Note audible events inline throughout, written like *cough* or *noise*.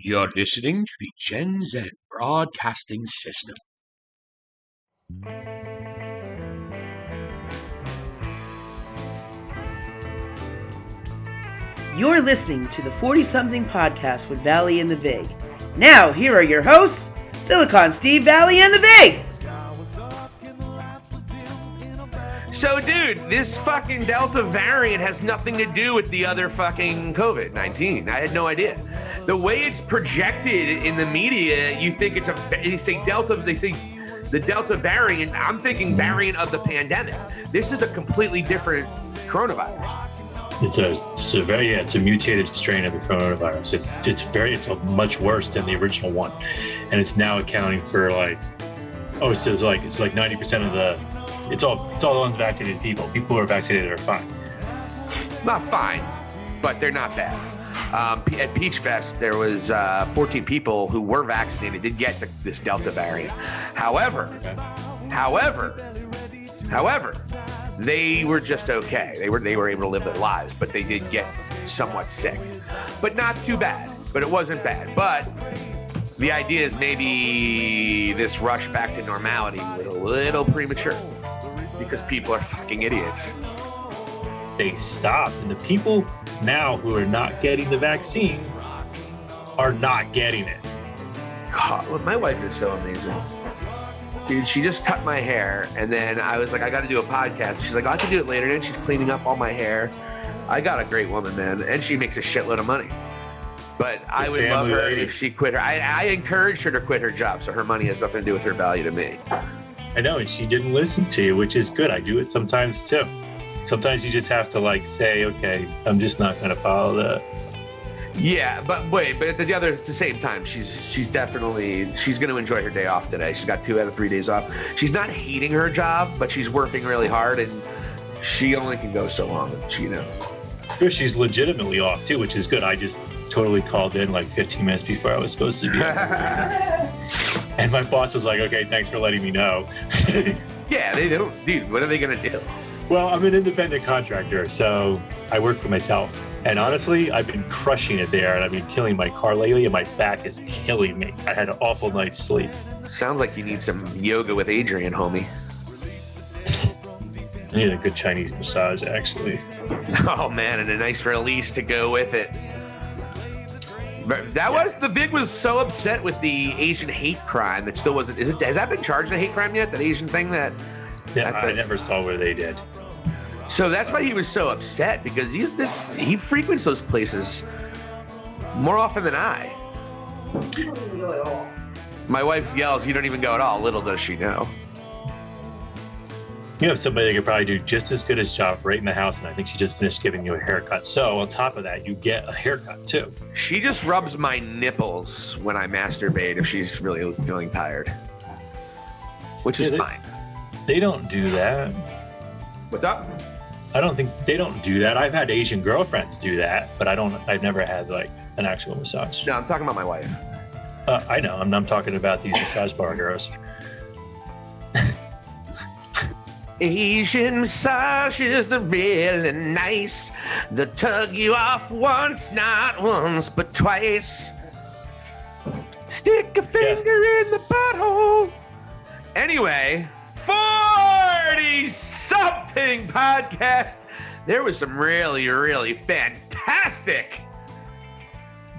You're listening to the Gen Xen Broadcasting System. You're listening to the 40 something podcast with Valley and the Vig. Now, here are your hosts, Silicon Steve Valley and the Vig. So, dude, this fucking Delta variant has nothing to do with the other fucking COVID 19. I had no idea. The way it's projected in the media, you think it's a, they say Delta, they say the Delta variant. I'm thinking variant of the pandemic. This is a completely different coronavirus. It's a, it's a very yeah, it's a mutated strain of the coronavirus. It's it's very it's much worse than the original one, and it's now accounting for like oh it says like it's like ninety percent of the it's all it's all unvaccinated people. People who are vaccinated are fine. Not fine, but they're not bad. Um, at Peach Fest, there was uh, 14 people who were vaccinated did get the, this Delta variant. However, Okay. however, however, they were just okay. They were they were able to live their lives, but they did get somewhat sick, but not too bad. But it wasn't bad. But the idea is maybe this rush back to normality was a little premature because people are fucking idiots. They stopped, and the people now who are not getting the vaccine are not getting it. God, my wife is so amazing. Dude, she just cut my hair, and then I was like, I got to do a podcast. She's like, I can do it later. And then she's cleaning up all my hair. I got a great woman, man, and she makes a shitload of money. But I would love her lady. if she quit her. I, I encouraged her to quit her job, so her money has nothing to do with her value to me. I know, and she didn't listen to you, which is good. I do it sometimes too. Sometimes you just have to like say, okay, I'm just not going to follow that. Yeah, but wait, but at the other at the same time, she's she's definitely she's going to enjoy her day off today. She's got two out of three days off. She's not hating her job, but she's working really hard, and she only can go so long. She, you know. Sure, she's legitimately off too, which is good. I just totally called in like 15 minutes before I was supposed to be. *laughs* and my boss was like, okay, thanks for letting me know. *laughs* yeah, they don't, dude. What are they going to do? well, I'm an independent contractor, so I work for myself. And honestly, I've been crushing it there and I've been killing my car lately, and my back is killing me. I had an awful night's sleep. Sounds like you need some yoga with Adriene, homie. I need a good Chinese massage, actually. *laughs* Oh man, and a nice release to go with it. But That was the Vig was so upset with the Asian hate crime. It still wasn't. Is it? Has that been charged a hate crime yet? That Asian thing that. Yeah, That- I never saw where they did. So that's why he was so upset because he's this. He frequents those places more often than I. My wife yells, "You don't even go at all." Little does she know. You have somebody that could probably do just as good a job right in the house, and I think she just finished giving you a haircut. So on top of that, you get a haircut too. She just rubs my nipples when I masturbate if she's really feeling tired, which is they- fine. They don't do that. What's up? I don't think they don't do that. I've had Asian girlfriends do that, but I don't. I've never had like an actual massage. No, I'm talking about my wife. Uh, I know. I'm, I'm talking about these massage bar girls. *laughs* Asian massages are really nice. They tug you off once, not once, but twice. Stick a finger in the butthole. Anyway, 40 something podcast. There was some really, really fantastic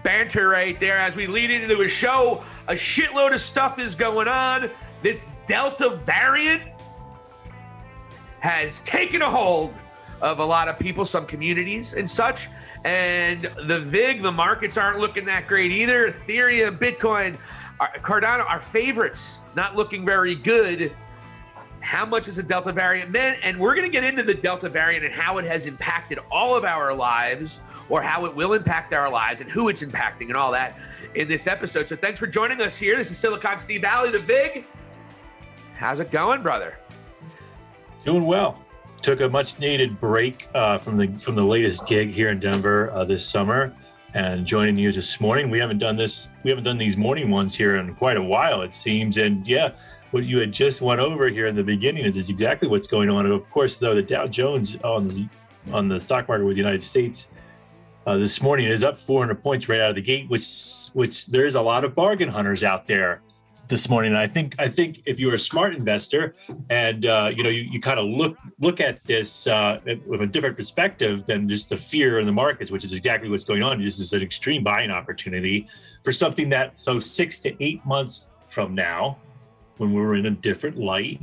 banter right there as we lead into a show. A shitload of stuff is going on. This Delta variant has taken a hold of a lot of people, some communities and such. And the VIG, the markets aren't looking that great either. Ethereum, Bitcoin, Cardano, our favorites, not looking very good. How much is the Delta variant meant? And we're going to get into the Delta variant and how it has impacted all of our lives, or how it will impact our lives, and who it's impacting, and all that in this episode. So thanks for joining us here. This is Silicon Steve Valley, the VIG. How's it going, brother? Doing well. Took a much needed break uh, from the from the latest gig here in Denver uh, this summer, and joining you this morning. We haven't done this. We haven't done these morning ones here in quite a while, it seems. And yeah, what you had just went over here in the beginning is, is exactly what's going on. Of course, though, the Dow Jones on the on the stock market with the United States uh, this morning is up 400 points right out of the gate, which which there's a lot of bargain hunters out there this morning. And I think I think if you're a smart investor and uh, you know you, you kind of look look at this uh, with a different perspective than just the fear in the markets, which is exactly what's going on. This is an extreme buying opportunity for something that so six to eight months from now, when we're in a different light,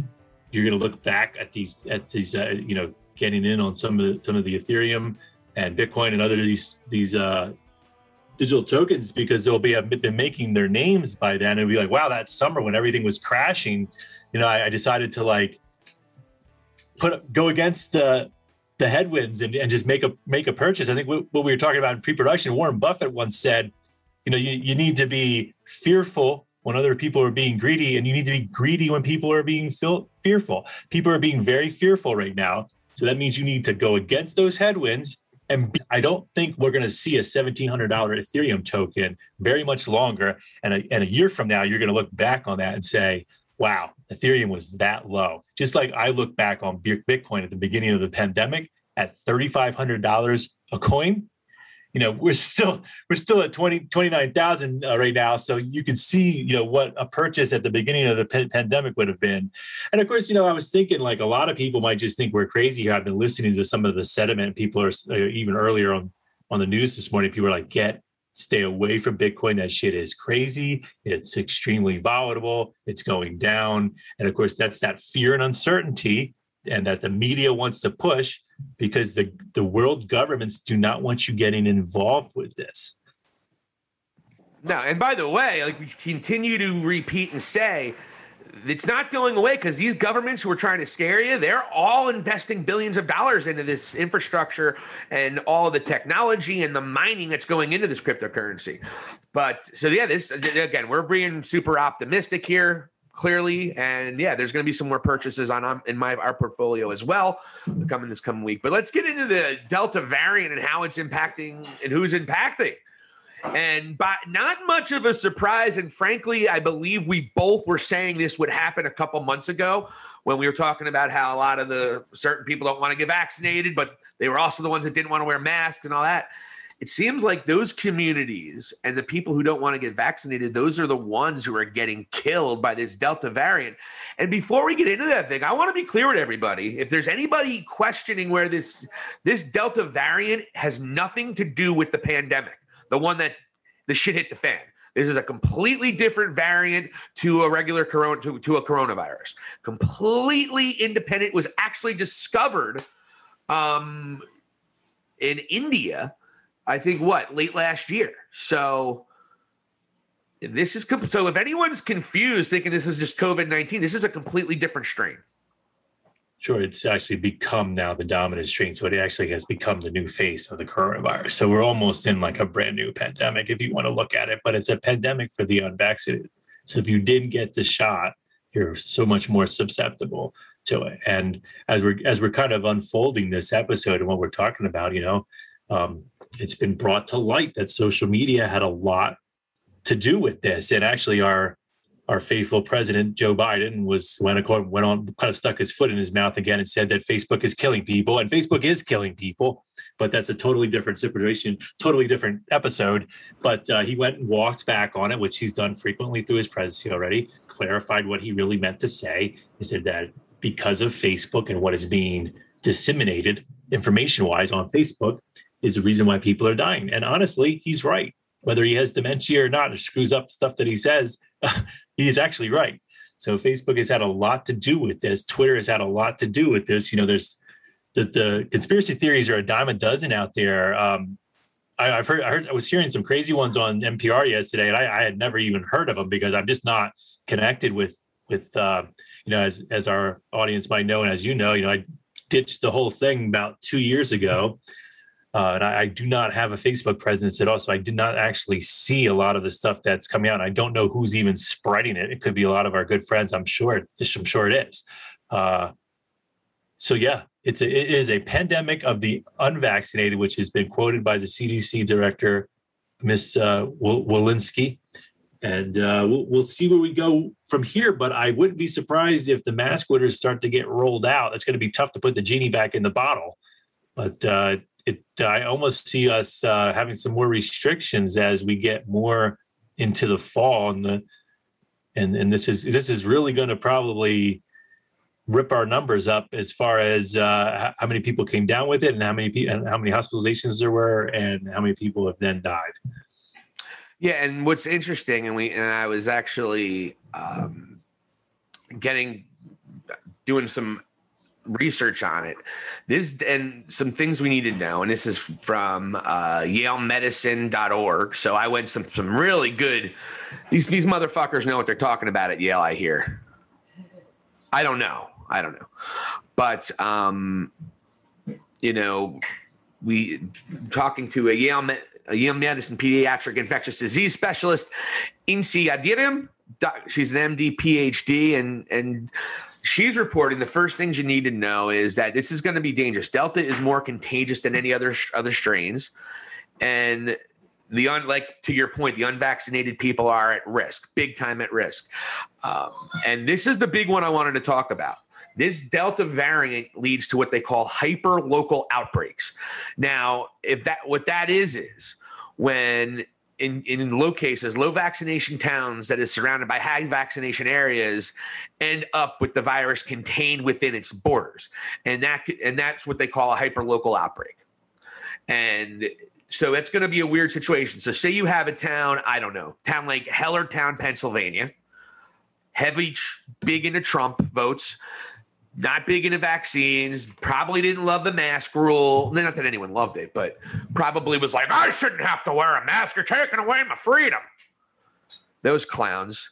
you're going to look back at these at these uh, you know getting in on some of the, some of the Ethereum and Bitcoin and other these these uh, digital tokens because they'll be have been making their names by then and be like, wow, that summer when everything was crashing, you know, I, I decided to like put go against the the headwinds and, and just make a make a purchase. I think what, what we were talking about in pre-production, Warren Buffett once said, you know, you, you need to be fearful when other people are being greedy, and you need to be greedy when people are being feel, fearful. People are being very fearful right now. So that means you need to go against those headwinds and I don't think we're going to see a $1,700 Ethereum token very much longer. And a, and a year from now, you're going to look back on that and say, wow, Ethereum was that low. Just like I look back on Bitcoin at the beginning of the pandemic at $3,500 a coin you know we're still we're still at 20 29,000 uh, right now. So you can see you know what a purchase at the beginning of the p- pandemic would have been. And of course you know I was thinking like a lot of people might just think we're crazy here. I've been listening to some of the sentiment. People are uh, even earlier on on the news this morning people are like get stay away from bitcoin. That shit is crazy. It's extremely volatile. It's going down. And of course that's that fear and uncertainty and that the media wants to push because the, the world governments do not want you getting involved with this. No, and by the way, like we continue to repeat and say, it's not going away because these governments who are trying to scare you, they're all investing billions of dollars into this infrastructure and all the technology and the mining that's going into this cryptocurrency. But so yeah, this again, we're being super optimistic here clearly. And yeah, there's going to be some more purchases on um, in my our portfolio as well coming this coming week. But let's get into the Delta variant and how it's impacting and who's impacting. And by not much of a surprise, and frankly, I believe we both were saying this would happen a couple months ago when we were talking about how a lot of the certain people don't want to get vaccinated, but they were also the ones that didn't want to wear masks and all that it seems like those communities and the people who don't want to get vaccinated, those are the ones who are getting killed by this Delta variant. And before we get into that thing, I want to be clear with everybody. If there's anybody questioning where this this Delta variant has nothing to do with the pandemic, the one that the shit hit the fan. This is a completely different variant to a regular corona to, to a coronavirus. Completely independent. Was actually discovered um, in India I think what late last year. So this is so if anyone's confused thinking this is just COVID nineteen, this is a completely different strain. Sure, it's actually become now the dominant strain. So it actually has become the new face of the coronavirus. So we're almost in like a brand new pandemic, if you want to look at it. But it's a pandemic for the unvaccinated. So if you didn't get the shot, you're so much more susceptible to it. And as we're as we're kind of unfolding this episode and what we're talking about, you know, um, it's been brought to light that social media had a lot to do with this. And actually, our our faithful president Joe Biden was went on, went on kind of stuck his foot in his mouth again and said that Facebook is killing people, and Facebook is killing people. But that's a totally different situation, totally different episode. But uh, he went and walked back on it, which he's done frequently through his presidency already. Clarified what he really meant to say. He said that because of Facebook and what is being disseminated information-wise on Facebook, is the reason why people are dying. And honestly, he's right. Whether he has dementia or not, screws up stuff that he says, *laughs* he is actually right. So Facebook has had a lot to do with this. Twitter has had a lot to do with this. You know, there's the, the conspiracy theories are a dime a dozen out there. Um, I, have heard, I heard, I was hearing some crazy ones on NPR yesterday, and I, I, had never even heard of them because I'm just not connected with with uh, you know, as as our audience might know, and as you know, you know, I ditched the whole thing about two years ago. Uh, and I, I, do not have a Facebook presence at all, so I did not actually see a lot of the stuff that's coming out. I don't know who's even spreading it. It could be a lot of our good friends. I'm sure. I'm sure it is. Uh, so yeah, it's a, it is a pandemic of the unvaccinated, which has been quoted by the CDC director, Miss uh, Walensky. And uh, we'll, we'll see where we go from here. But I wouldn't be surprised if the mask orders start to get rolled out. It's going to be tough to put the genie back in the bottle. But uh, it I almost see us uh, having some more restrictions as we get more into the fall and the and and this is this is really going to probably rip our numbers up as far as uh, how many people came down with it and how many people and how many hospitalizations there were and how many people have then died. Yeah, and what's interesting, and we and I was actually um, getting doing some research on it. This and some things we need to know, and this is from uh, YaleMedicine.org. So I went some some really good. These these motherfuckers know what they're talking about at Yale. I hear. I don't know. I don't know, but um, you know, we talking to a Yale a Yale Medicine pediatric infectious disease specialist, Inci Yildirim. She's an MD, PhD, and and she's reporting the first things you need to know is that this is going to be dangerous. Delta is more contagious than any other other strains, and the un like to your point, the unvaccinated people are at risk, big time at risk. Um, and this is the big one I wanted to talk about. This Delta variant leads to what they call hyper local outbreaks. Now, if that what that is is when in, in low cases, low vaccination towns that is surrounded by high vaccination areas end up with the virus contained within its borders. And that and that's what they call a hyperlocal outbreak. And so it's going to be a weird situation. So say you have a town, I don't know, town like Hellertown, Pennsylvania, heavy big into Trump votes not big into vaccines, probably didn't love the mask rule. Not that anyone loved it, but probably was like, I shouldn't have to wear a mask. You're taking away my freedom. Those clowns.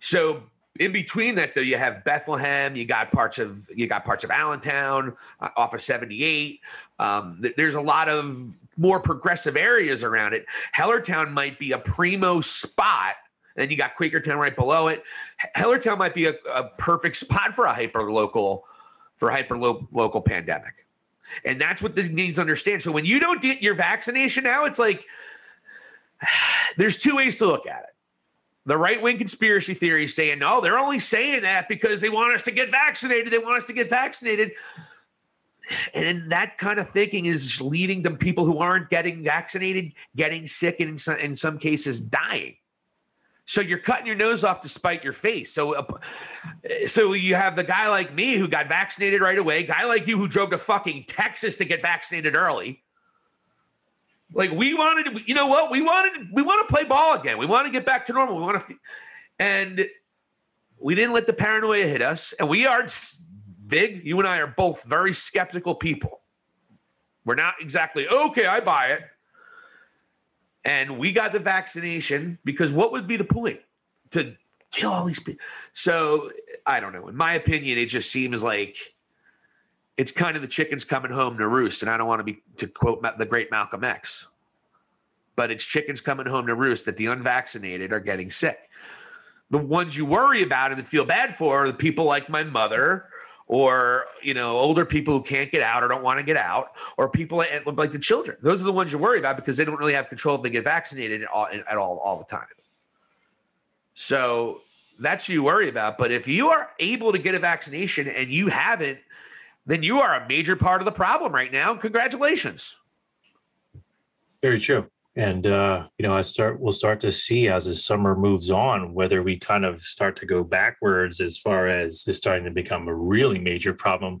So in between that, though, you have Bethlehem. You got parts of you got parts of Allentown uh, off of 78. Um, th- there's a lot of more progressive areas around it. Hellertown might be a primo spot then you got Quakertown right below it. Hellertown might be a, a perfect spot for a hyper local, for hyper local pandemic. And that's what this needs understand. So when you don't get your vaccination now, it's like *sighs* there's two ways to look at it. The right wing conspiracy theory saying, no, they're only saying that because they want us to get vaccinated. They want us to get vaccinated. And that kind of thinking is leading to people who aren't getting vaccinated, getting sick, and in some, in some cases dying. So you're cutting your nose off to spite your face. So, uh, so you have the guy like me who got vaccinated right away, guy like you who drove to fucking Texas to get vaccinated early. Like we wanted, to, you know what? We wanted, we want to play ball again. We want to get back to normal. We want to, and we didn't let the paranoia hit us. And we are big. You and I are both very skeptical people. We're not exactly okay. I buy it and we got the vaccination because what would be the point to kill all these people? So I don't know. In my opinion, it just seems like it's kind of the chickens coming home to roost. And I don't want to be to quote the great Malcolm X, but it's chickens coming home to roost that the unvaccinated are getting sick. The ones you worry about and feel bad for are the people like my mother or you know older people who can't get out or don't want to get out or people like the children. Those are the ones you worry about because they don't really have control if they get vaccinated at all, at all all the time. So that's you worry about but if you are able to get a vaccination and you haven't then you are a major part of the problem right now. Congratulations. Very true and uh, you know, I start we'll start to see as the summer moves on whether we kind of start to go backwards as far as it's starting to become a really major problem.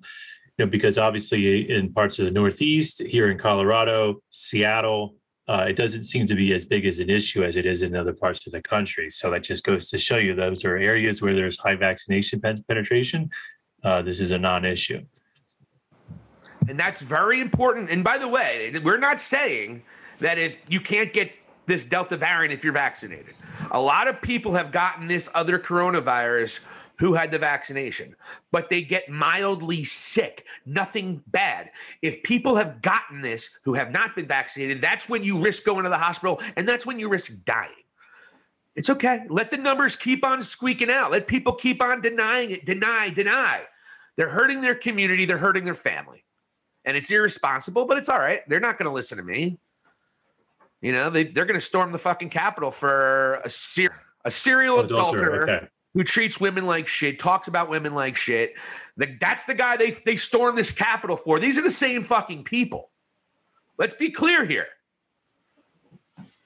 You know, because obviously in parts of the Northeast, here in Colorado, Seattle, uh, it doesn't seem to be as big as an issue as it is in other parts of the country. So that just goes to show you those are areas where there's high vaccination pen- penetration. Uh, this is a non-issue. And that's very important. And by the way, we're not saying that if you can't get this Delta variant if you're vaccinated. A lot of people have gotten this other coronavirus who had the vaccination, but they get mildly sick, nothing bad. If people have gotten this who have not been vaccinated, that's when you risk going to the hospital and that's when you risk dying. It's okay. Let the numbers keep on squeaking out. Let people keep on denying it, deny, deny. They're hurting their community, they're hurting their family. And it's irresponsible, but it's all right. They're not going to listen to me. You know, they, they're going to storm the fucking Capitol for a, ser- a serial adulterer, okay. who treats women like shit, talks about women like shit. The, that's the guy they, they stormed this Capitol for. These are the same fucking people. Let's be clear here.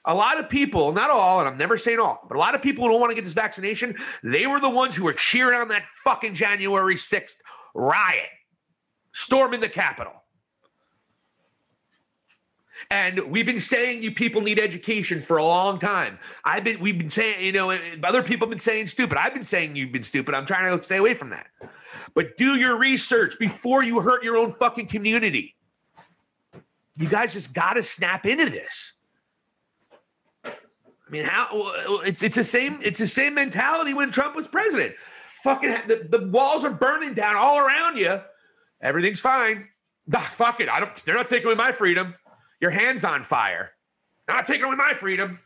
A lot of people, not all, and I'm never saying all, but a lot of people who don't want to get this vaccination, they were the ones who were cheering on that fucking January 6th riot, storming the Capitol. And we've been saying you people need education for a long time. I've been, we've been saying, you know, other people have been saying stupid. I've been saying you've been stupid. I'm trying to stay away from that. But do your research before you hurt your own fucking community. You guys just got to snap into this. I mean, how it's it's the same it's the same mentality when Trump was president. Fucking the, the walls are burning down all around you. Everything's fine. Ah, fuck it. I don't. They're not taking away my freedom. Your hands on fire. Not taking away my freedom.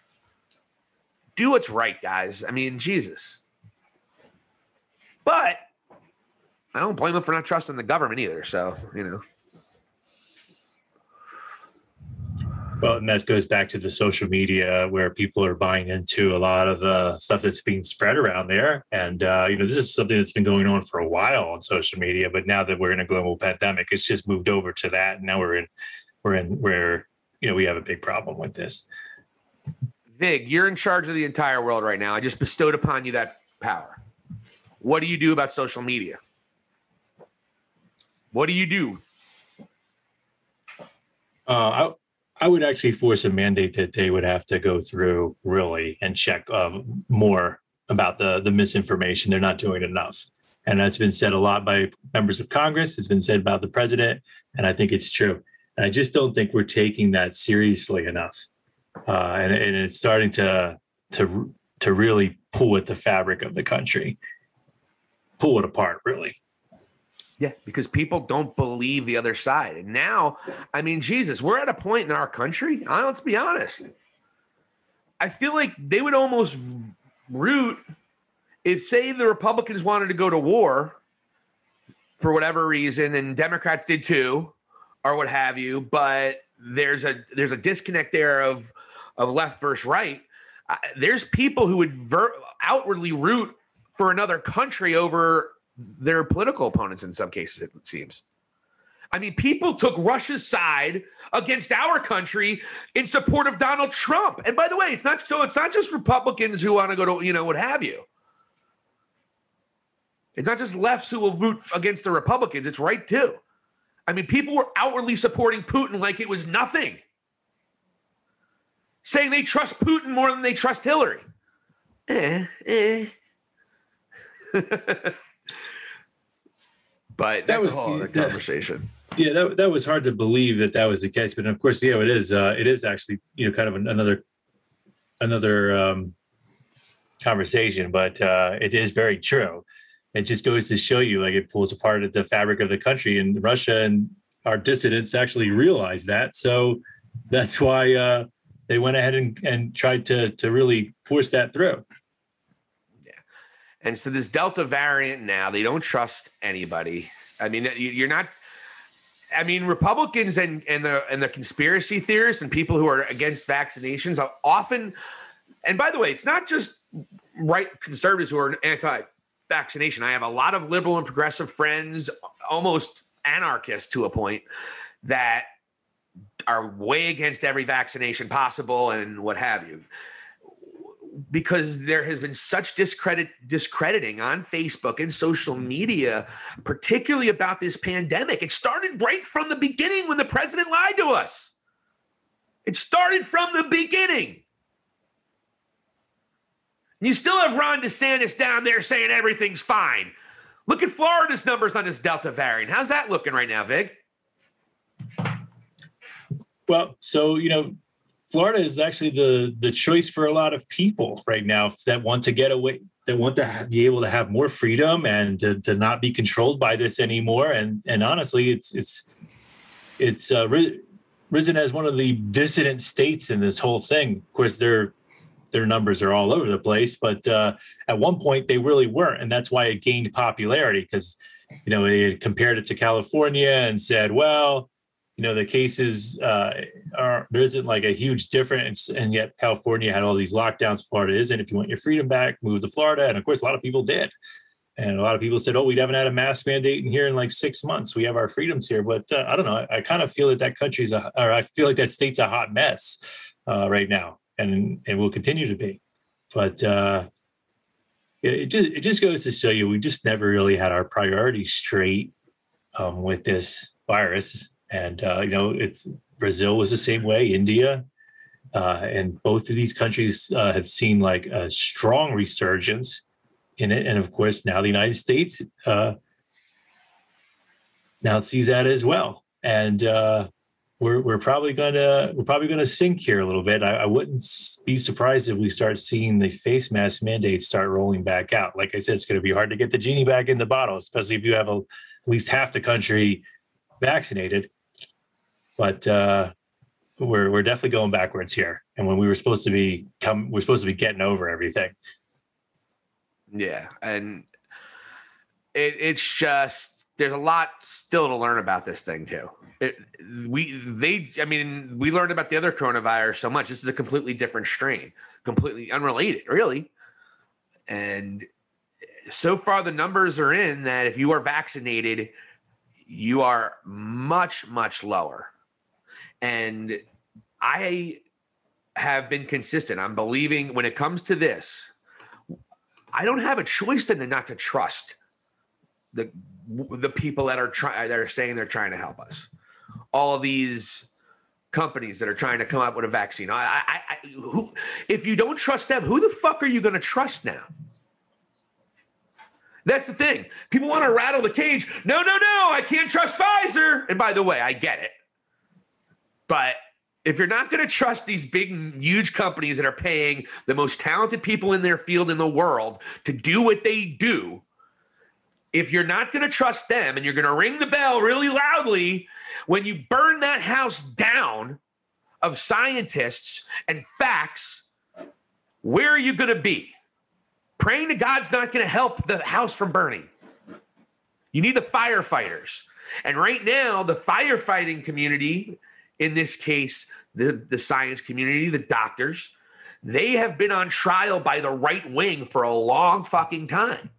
Do what's right, guys. I mean, Jesus. But I don't blame them for not trusting the government either. So you know. Well, and that goes back to the social media where people are buying into a lot of the stuff that's being spread around there. And, uh, you know, this is something that's been going on for a while on social media, but now that we're in a global pandemic, it's just moved over to that. And now we're in, we're in where, you know, we have a big problem with this. Vig, you're in charge of the entire world right now. I just bestowed upon you that power. What do you do about social media? What do you do? Uh, I, I would actually force a mandate that they would have to go through really and check uh, more about the the misinformation. They're not doing enough, and that's been said a lot by members of Congress. It's been said about the president, and I think it's true. I just don't think we're taking that seriously enough, uh, and, and it's starting to to to really pull at the fabric of the country, pull it apart, really. Yeah, because people don't believe the other side. And now, I mean, Jesus, we're at a point in our country. I let's be honest. I feel like they would almost root if, say, the Republicans wanted to go to war for whatever reason, and Democrats did too, or what have you. But there's a there's a disconnect there of of left versus right. Uh, there's people who would ver- outwardly root for another country over their political opponents in some cases, it seems. I mean, people took Russia's side against our country in support of Donald Trump. And by the way, it's not so it's not just Republicans who want to go to, you know, what have you. It's not just lefts who will root against the Republicans, it's right too. I mean, people were outwardly supporting Putin like it was nothing. Saying they trust Putin more than they trust Hillary. Eh, eh. *laughs* But that was a whole other conversation. Yeah, that, that was hard to believe that that was the case, but of course, yeah, it is. Uh, it is actually, you know, kind of another another um, conversation, but uh, it is very true. It just goes to show you, like, it pulls apart the fabric of the country, and Russia and our dissidents actually realize that. So that's why uh, they went ahead and, and tried to to really force that through. Yeah and so this Delta variant now, they don't trust anybody. I mean, you're not. I mean, Republicans and and the and the conspiracy theorists and people who are against vaccinations are often. And by the way, it's not just right conservatives who are anti-vaccination. I have a lot of liberal and progressive friends, almost anarchists to a point, that are way against every vaccination possible and what have you because there has been such discredit discrediting on Facebook and social media, particularly about this pandemic. It started right from the beginning when the president lied to us. It started from the beginning. You still have Ron DeSantis down there saying everything's fine. Look at Florida's numbers on this Delta variant. How's that looking right now, Vig? Well, so you know, Florida is actually the the choice for a lot of people right now that want to get away, that want to have, be able to have more freedom and to, to not be controlled by this anymore. And and honestly, it's it's it's uh, risen as one of the dissident states in this whole thing. Of course, their their numbers are all over the place, but uh, at one point they really weren't, and that's why it gained popularity because you know they compared it to California and said, well you know the cases uh, are there isn't like a huge difference and yet california had all these lockdowns florida isn't. If you want your freedom back move to florida. And of course a lot of people did. And a lot of people said oh we haven't had a mask mandate in here in like six months. We have our freedoms here. But uh, i don't know. I, I, kind of feel that that country's a or i feel like that state's a hot mess uh, right now and and will continue to be. But uh, it, just it just goes to show you we just never really had our priorities straight um, with this virus, and uh, you know it's Brazil was the same way, India, uh, and both of these countries uh, have seen like a strong resurgence in it, and of course now the United States uh, now sees that as well, and uh, we're we're probably gonna we're probably gonna sink here a little bit. I, I wouldn't be surprised if we start seeing the face mask mandates start rolling back out. Like I said, it's going to be hard to get the genie back in the bottle, especially if you have a, at least half the country vaccinated. But uh, we're we're definitely going backwards here. And when we were supposed to be come, we're supposed to be getting over everything. Yeah, and it, it's just there's a lot still to learn about this thing too. We they I mean we learned about the other coronavirus so much. This is a completely different strain, completely unrelated, really. And so far the numbers are in that if you are vaccinated, you are much much lower. And I have been consistent. I'm believing when it comes to this, I don't have a choice than not to trust the the people that are trying that are saying they're trying to help us. All these companies that are trying to come up with a vaccine. I, I, I who, if you don't trust them, who the fuck are you going to trust now? That's the thing. People want to rattle the cage. No, no, no, I can't trust Pfizer. And by the way, I get it. But if you're not going to trust these big, huge companies that are paying the most talented people in their field in the world to do what they do, if you're not going to trust them and you're going to ring the bell really loudly when you burn that house down of scientists and facts, where are you going to be? Praying to God's not going to help the house from burning. You need the firefighters. And right now, the firefighting community, in this case, the, the science community, the doctors, they have been on trial by the right wing for a long fucking time.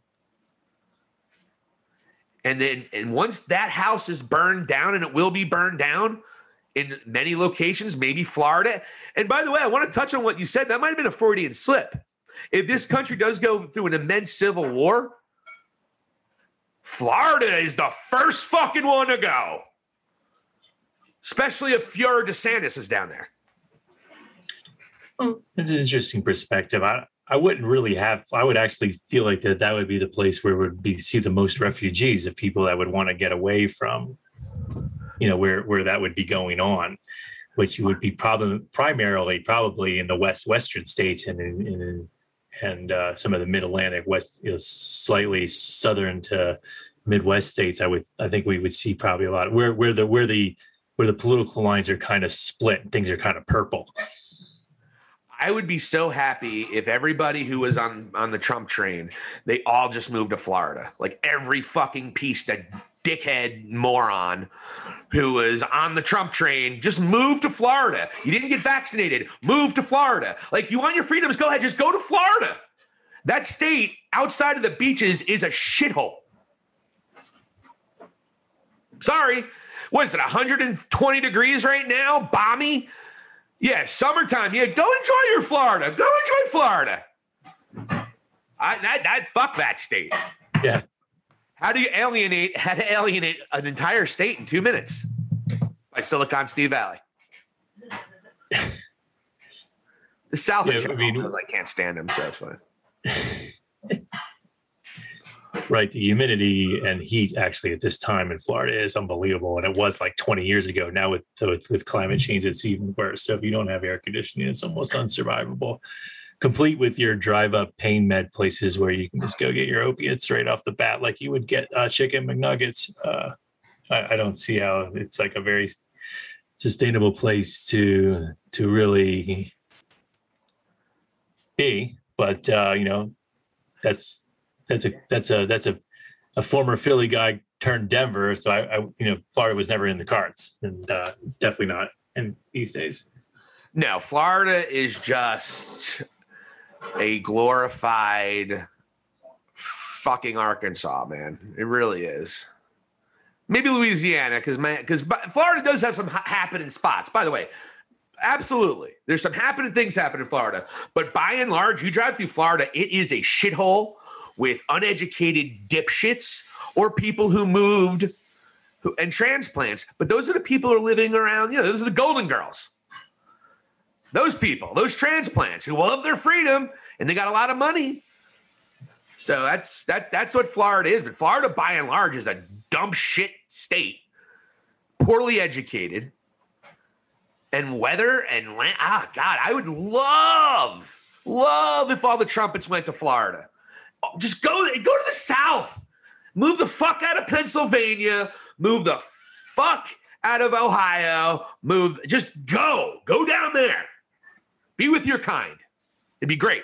And then, and once that house is burned down, and it will be burned down in many locations, maybe Florida. And by the way, I want to touch on what you said. That might have been a Freudian slip. If this country does go through an immense civil war, Florida is the first fucking one to go. Especially if Fuhrer DeSantis is down there. It's an interesting perspective. I, I wouldn't really have. I would actually feel like that that would be the place where would be see the most refugees of people that would want to get away from, you know, where where that would be going on, which would be problem primarily probably in the west western states and in, in and uh, some of the mid Atlantic west, you know, slightly southern to Midwest states. I would I think we would see probably a lot where where the where the where the political lines are kind of split. Things are kind of purple. I would be so happy if everybody who was on on the Trump train, they all just moved to Florida. Like every fucking piece that dickhead moron who was on the Trump train just moved to Florida. You didn't get vaccinated, move to Florida. Like you want your freedoms, go ahead, just go to Florida. That state outside of the beaches is a shithole. Sorry. What is it, 120 degrees right now? Balmy? Yeah, summertime. Yeah, go enjoy your Florida. Go enjoy Florida. I that that fuck that state. Yeah. How do you alienate how to alienate an entire state in two minutes? By Silicon Steve Valley. the South Yeah, I mean- I can't stand them, so it's fine. *laughs* Right. The humidity and heat actually at this time in Florida is unbelievable. And it was like 20 years ago. Now with, with, with climate change, it's even worse. So if you don't have air conditioning, it's almost unsurvivable. Complete with your drive up pain med places where you can just go get your opiates right off the bat, like you would get uh, chicken McNuggets. Uh, I, I don't see how it's like a very sustainable place to to really be. But uh, you know, that's that's a that's a that's a, a former Philly guy turned Denver. So I, I you know Florida was never in the cards, and uh, it's definitely not in these days. No, Florida is just a glorified fucking Arkansas, man. It really is. Maybe Louisiana, because man, because Florida does have some ha- happening spots. By the way, Absolutely. There's some happening things happen in Florida. But by and large, you drive through Florida, it is a shithole with uneducated dipshits or people who moved who, and transplants. But those are the people who are living around, you know, those are the golden girls. Those people, those transplants who love their freedom and they got a lot of money. So that's that's that's what Florida is. But Florida, by and large, is a dumb shit state, poorly educated, and weather and land. Ah, God, I would love, love if all the trumpets went to Florida. Just go, go to the South. Move the fuck out of Pennsylvania. Move the fuck out of Ohio. Move, just go, go down there. Be with your kind. It'd be great.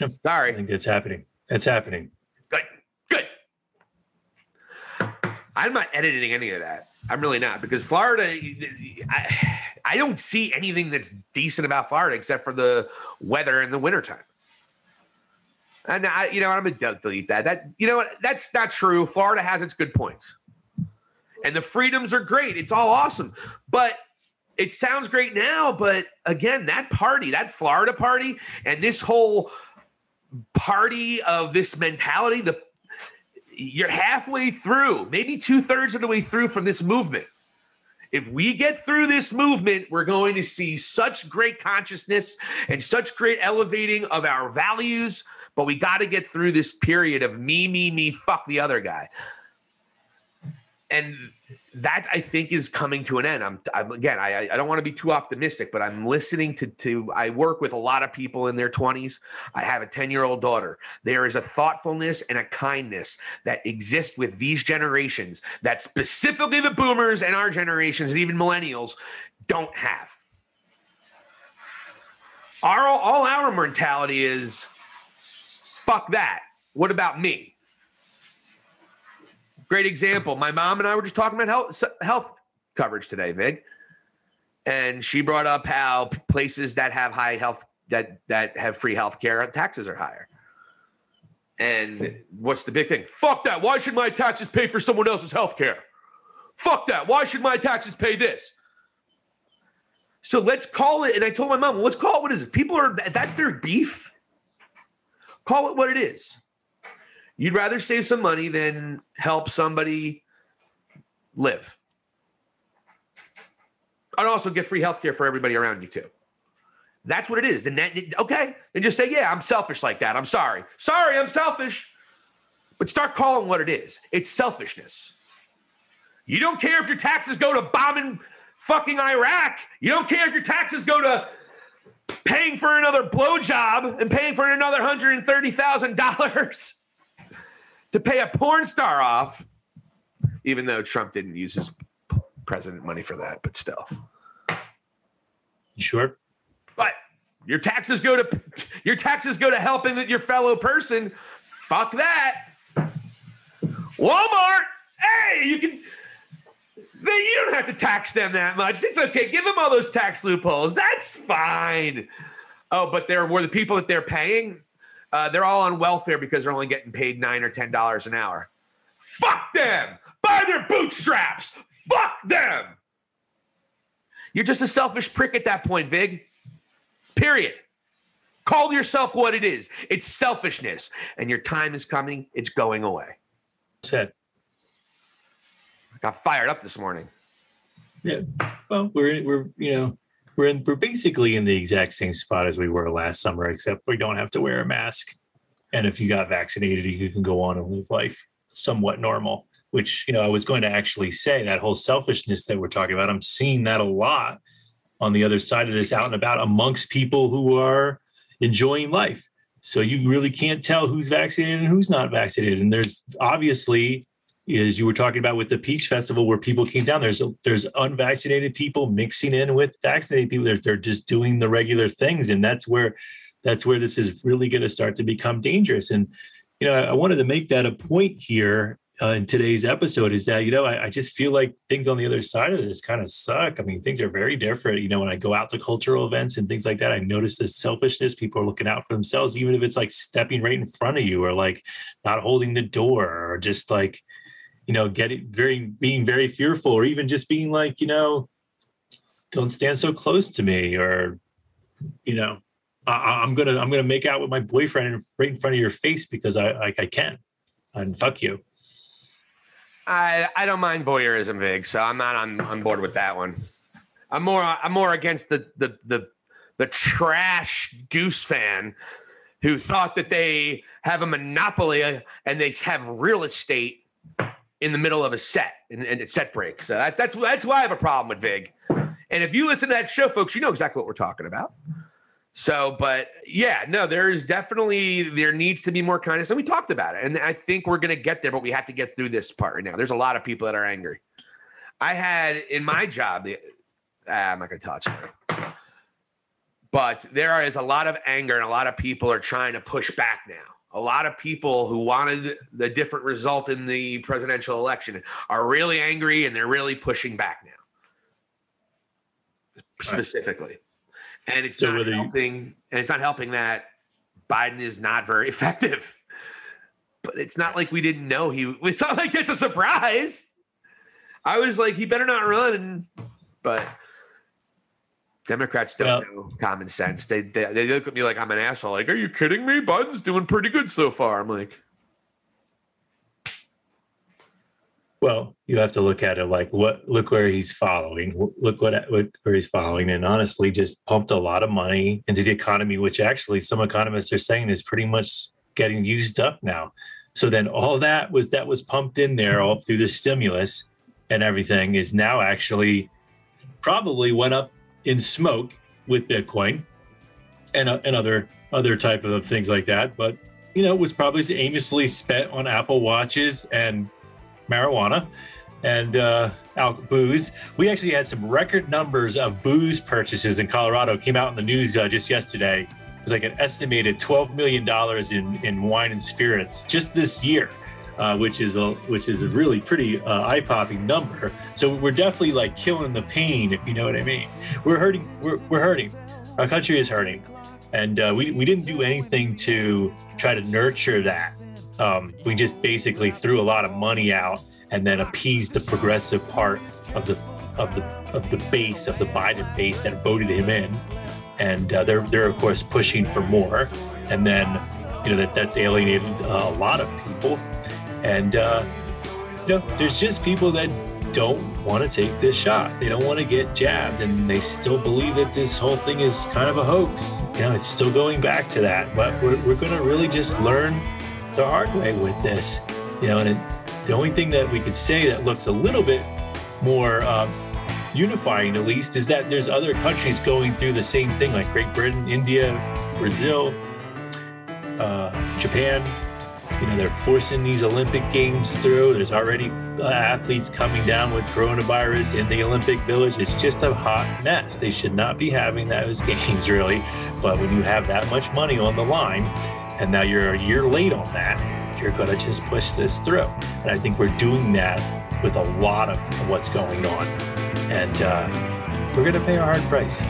Yep. I Sorry. think that's happening. That's happening. Good. Good. I'm not editing any of that. I'm really not because Florida, I, I don't see anything that's decent about Florida except for the weather in the wintertime. And I, you know, I'm gonna delete that. That, you know, that's not true. Florida has its good points, and the freedoms are great. It's all awesome, but it sounds great now. But again, that party, that Florida party, and this whole party of this mentality, the you're halfway through, maybe two thirds of the way through from this movement. If we get through this movement, we're going to see such great consciousness and such great elevating of our values. But we got to get through this period of me, me, me, fuck the other guy. And that I think is coming to an end. I'm, I'm again, I, I don't want to be too optimistic, but I'm listening to, to, I work with a lot of people in their 20s. I have a 10 year old daughter. There is a thoughtfulness and a kindness that exists with these generations that specifically the boomers and our generations and even millennials don't have. Our, all our mentality is fuck that. What about me? Great example. My mom and I were just talking about health, health coverage today, Vig. And she brought up how places that have high health that that have free health care taxes are higher. And what's the big thing? Fuck that. Why should my taxes pay for someone else's health care? Fuck that. Why should my taxes pay this? So let's call it. And I told my mom, let's call it what is it? People are that's their beef. Call it what it is. You'd rather save some money than help somebody live. And also get free healthcare for everybody around you too. That's what it is. Then that, okay, then just say, yeah, I'm selfish like that. I'm sorry. Sorry, I'm selfish. But start calling what it is. It's selfishness. You don't care if your taxes go to bombing fucking Iraq. You don't care if your taxes go to paying for another blowjob and paying for another $130,000 *laughs* to pay a porn star off, even though Trump didn't use his president money for that, but still. You sure? But your taxes go to your taxes go to helping your fellow person. Fuck that. Walmart, hey, you can you don't have to tax them that much. It's okay. Give them all those tax loopholes. That's fine. Oh, but they're were the people that they're paying, uh, they're all on welfare because they're only getting paid nine or ten dollars an hour. Fuck them. Buy their bootstraps. Fuck them. You're just a selfish prick at that point, Vig. Period. Call yourself what it is. It's selfishness. And your time is coming. It's going away. Said. Got fired up this morning. Yeah. Well, we're we're you know we're in we're basically in the exact same spot as we were last summer, except we don't have to wear a mask. And if you got vaccinated, you can go on and live life somewhat normal. Which you know, I was going to actually say that whole selfishness that we're talking about. I'm seeing that a lot on the other side of this, out and about amongst people who are enjoying life. So you really can't tell who's vaccinated and who's not vaccinated. And there's obviously is you were talking about with the Peach Festival where people came down. There's there's unvaccinated people mixing in with vaccinated people. They're, they're just doing the regular things, and that's where that's where this is really going to start to become dangerous. And you know, I wanted to make that a point here uh, in today's episode is that you know I, I just feel like things on the other side of this kind of suck. I mean, things are very different. You know, when I go out to cultural events and things like that, I notice this selfishness. People are looking out for themselves, even if it's like stepping right in front of you, or like not holding the door, or just like you know getting very being very fearful or even just being like you know don't stand so close to me or you know I, am gonna i'm gonna make out with my boyfriend right in front of your face because i i, I can and fuck you I I don't mind voyeurism, Vig. So I'm not on, on board with that one. I'm more I'm more against the the the the trash goose fan who thought that they have a monopoly and they have real estate in the middle of a set and, and it's set break. So that, that's that's why I have a problem with Vig. And if you listen to that show, folks, you know exactly what we're talking about. So, but yeah, no, there is definitely there needs to be more kindness, and we talked about it, and I think we're gonna get there, but we have to get through this part right now. There's a lot of people that are angry. I had in my job, uh, I'm not gonna tell it but there is a lot of anger, and a lot of people are trying to push back now. A lot of people who wanted the different result in the presidential election are really angry, and they're really pushing back now, specifically and it's so not helping. You... and it's not helping that Biden is not very *laughs* effective. But it's not like we didn't know he. It's not like it's a surprise. I was like, he better not run, but Democrats don't know common sense. They, they they look at me like I'm an asshole. Like, are you kidding me? Biden's doing pretty good so far. I'm like, Well, you have to look at it like what look where he's following. Look what, what where he's following, and honestly, just pumped a lot of money into the economy, which actually some economists are saying is pretty much getting used up now. So then all that was that was pumped in there all through the stimulus and everything is now actually probably went up in smoke with Bitcoin and uh, and other other type of things like that. But you know, was probably aimlessly spent on Apple watches and marijuana and uh, booze. We actually had some record numbers of booze purchases in Colorado. It came out in the news uh, just yesterday. It was like an estimated $12 million in, in wine and spirits just this year. Uh, which is a which is a really pretty uh, eye-popping number. So we're definitely like killing the pain, if you know what I mean. We're hurting. We're, we're hurting. Our country is hurting, and uh, we we didn't do anything to try to nurture that. Um, we just basically threw a lot of money out and then appeased the progressive part of the of the of the base of the Biden base that voted him in, and uh, they're they're of course pushing for more, and then you know that that's alienated uh, a lot of people, and uh, you know there's just people that don't want to take this shot. They don't want to get jabbed, and they still believe that this whole thing is kind of a hoax. You know, it's still going back to that. But we're, we're going to really just learn the hard way with this. You know, and it, the only thing that we could say that looks a little bit more um, unifying, at least, is that there's other countries going through the same thing, like Great Britain, India, Brazil, uh, Japan. You know, they're forcing these Olympic Games through. There's already uh, athletes coming down with coronavirus in the Olympic Village. It's just a hot mess. They should not be having those *laughs* games, really. But when you have that much money on the line, and now you're a year late on that, you're going to just push this through. And I think we're doing that with a lot of what's going on. And uh, we're going to pay a hard price.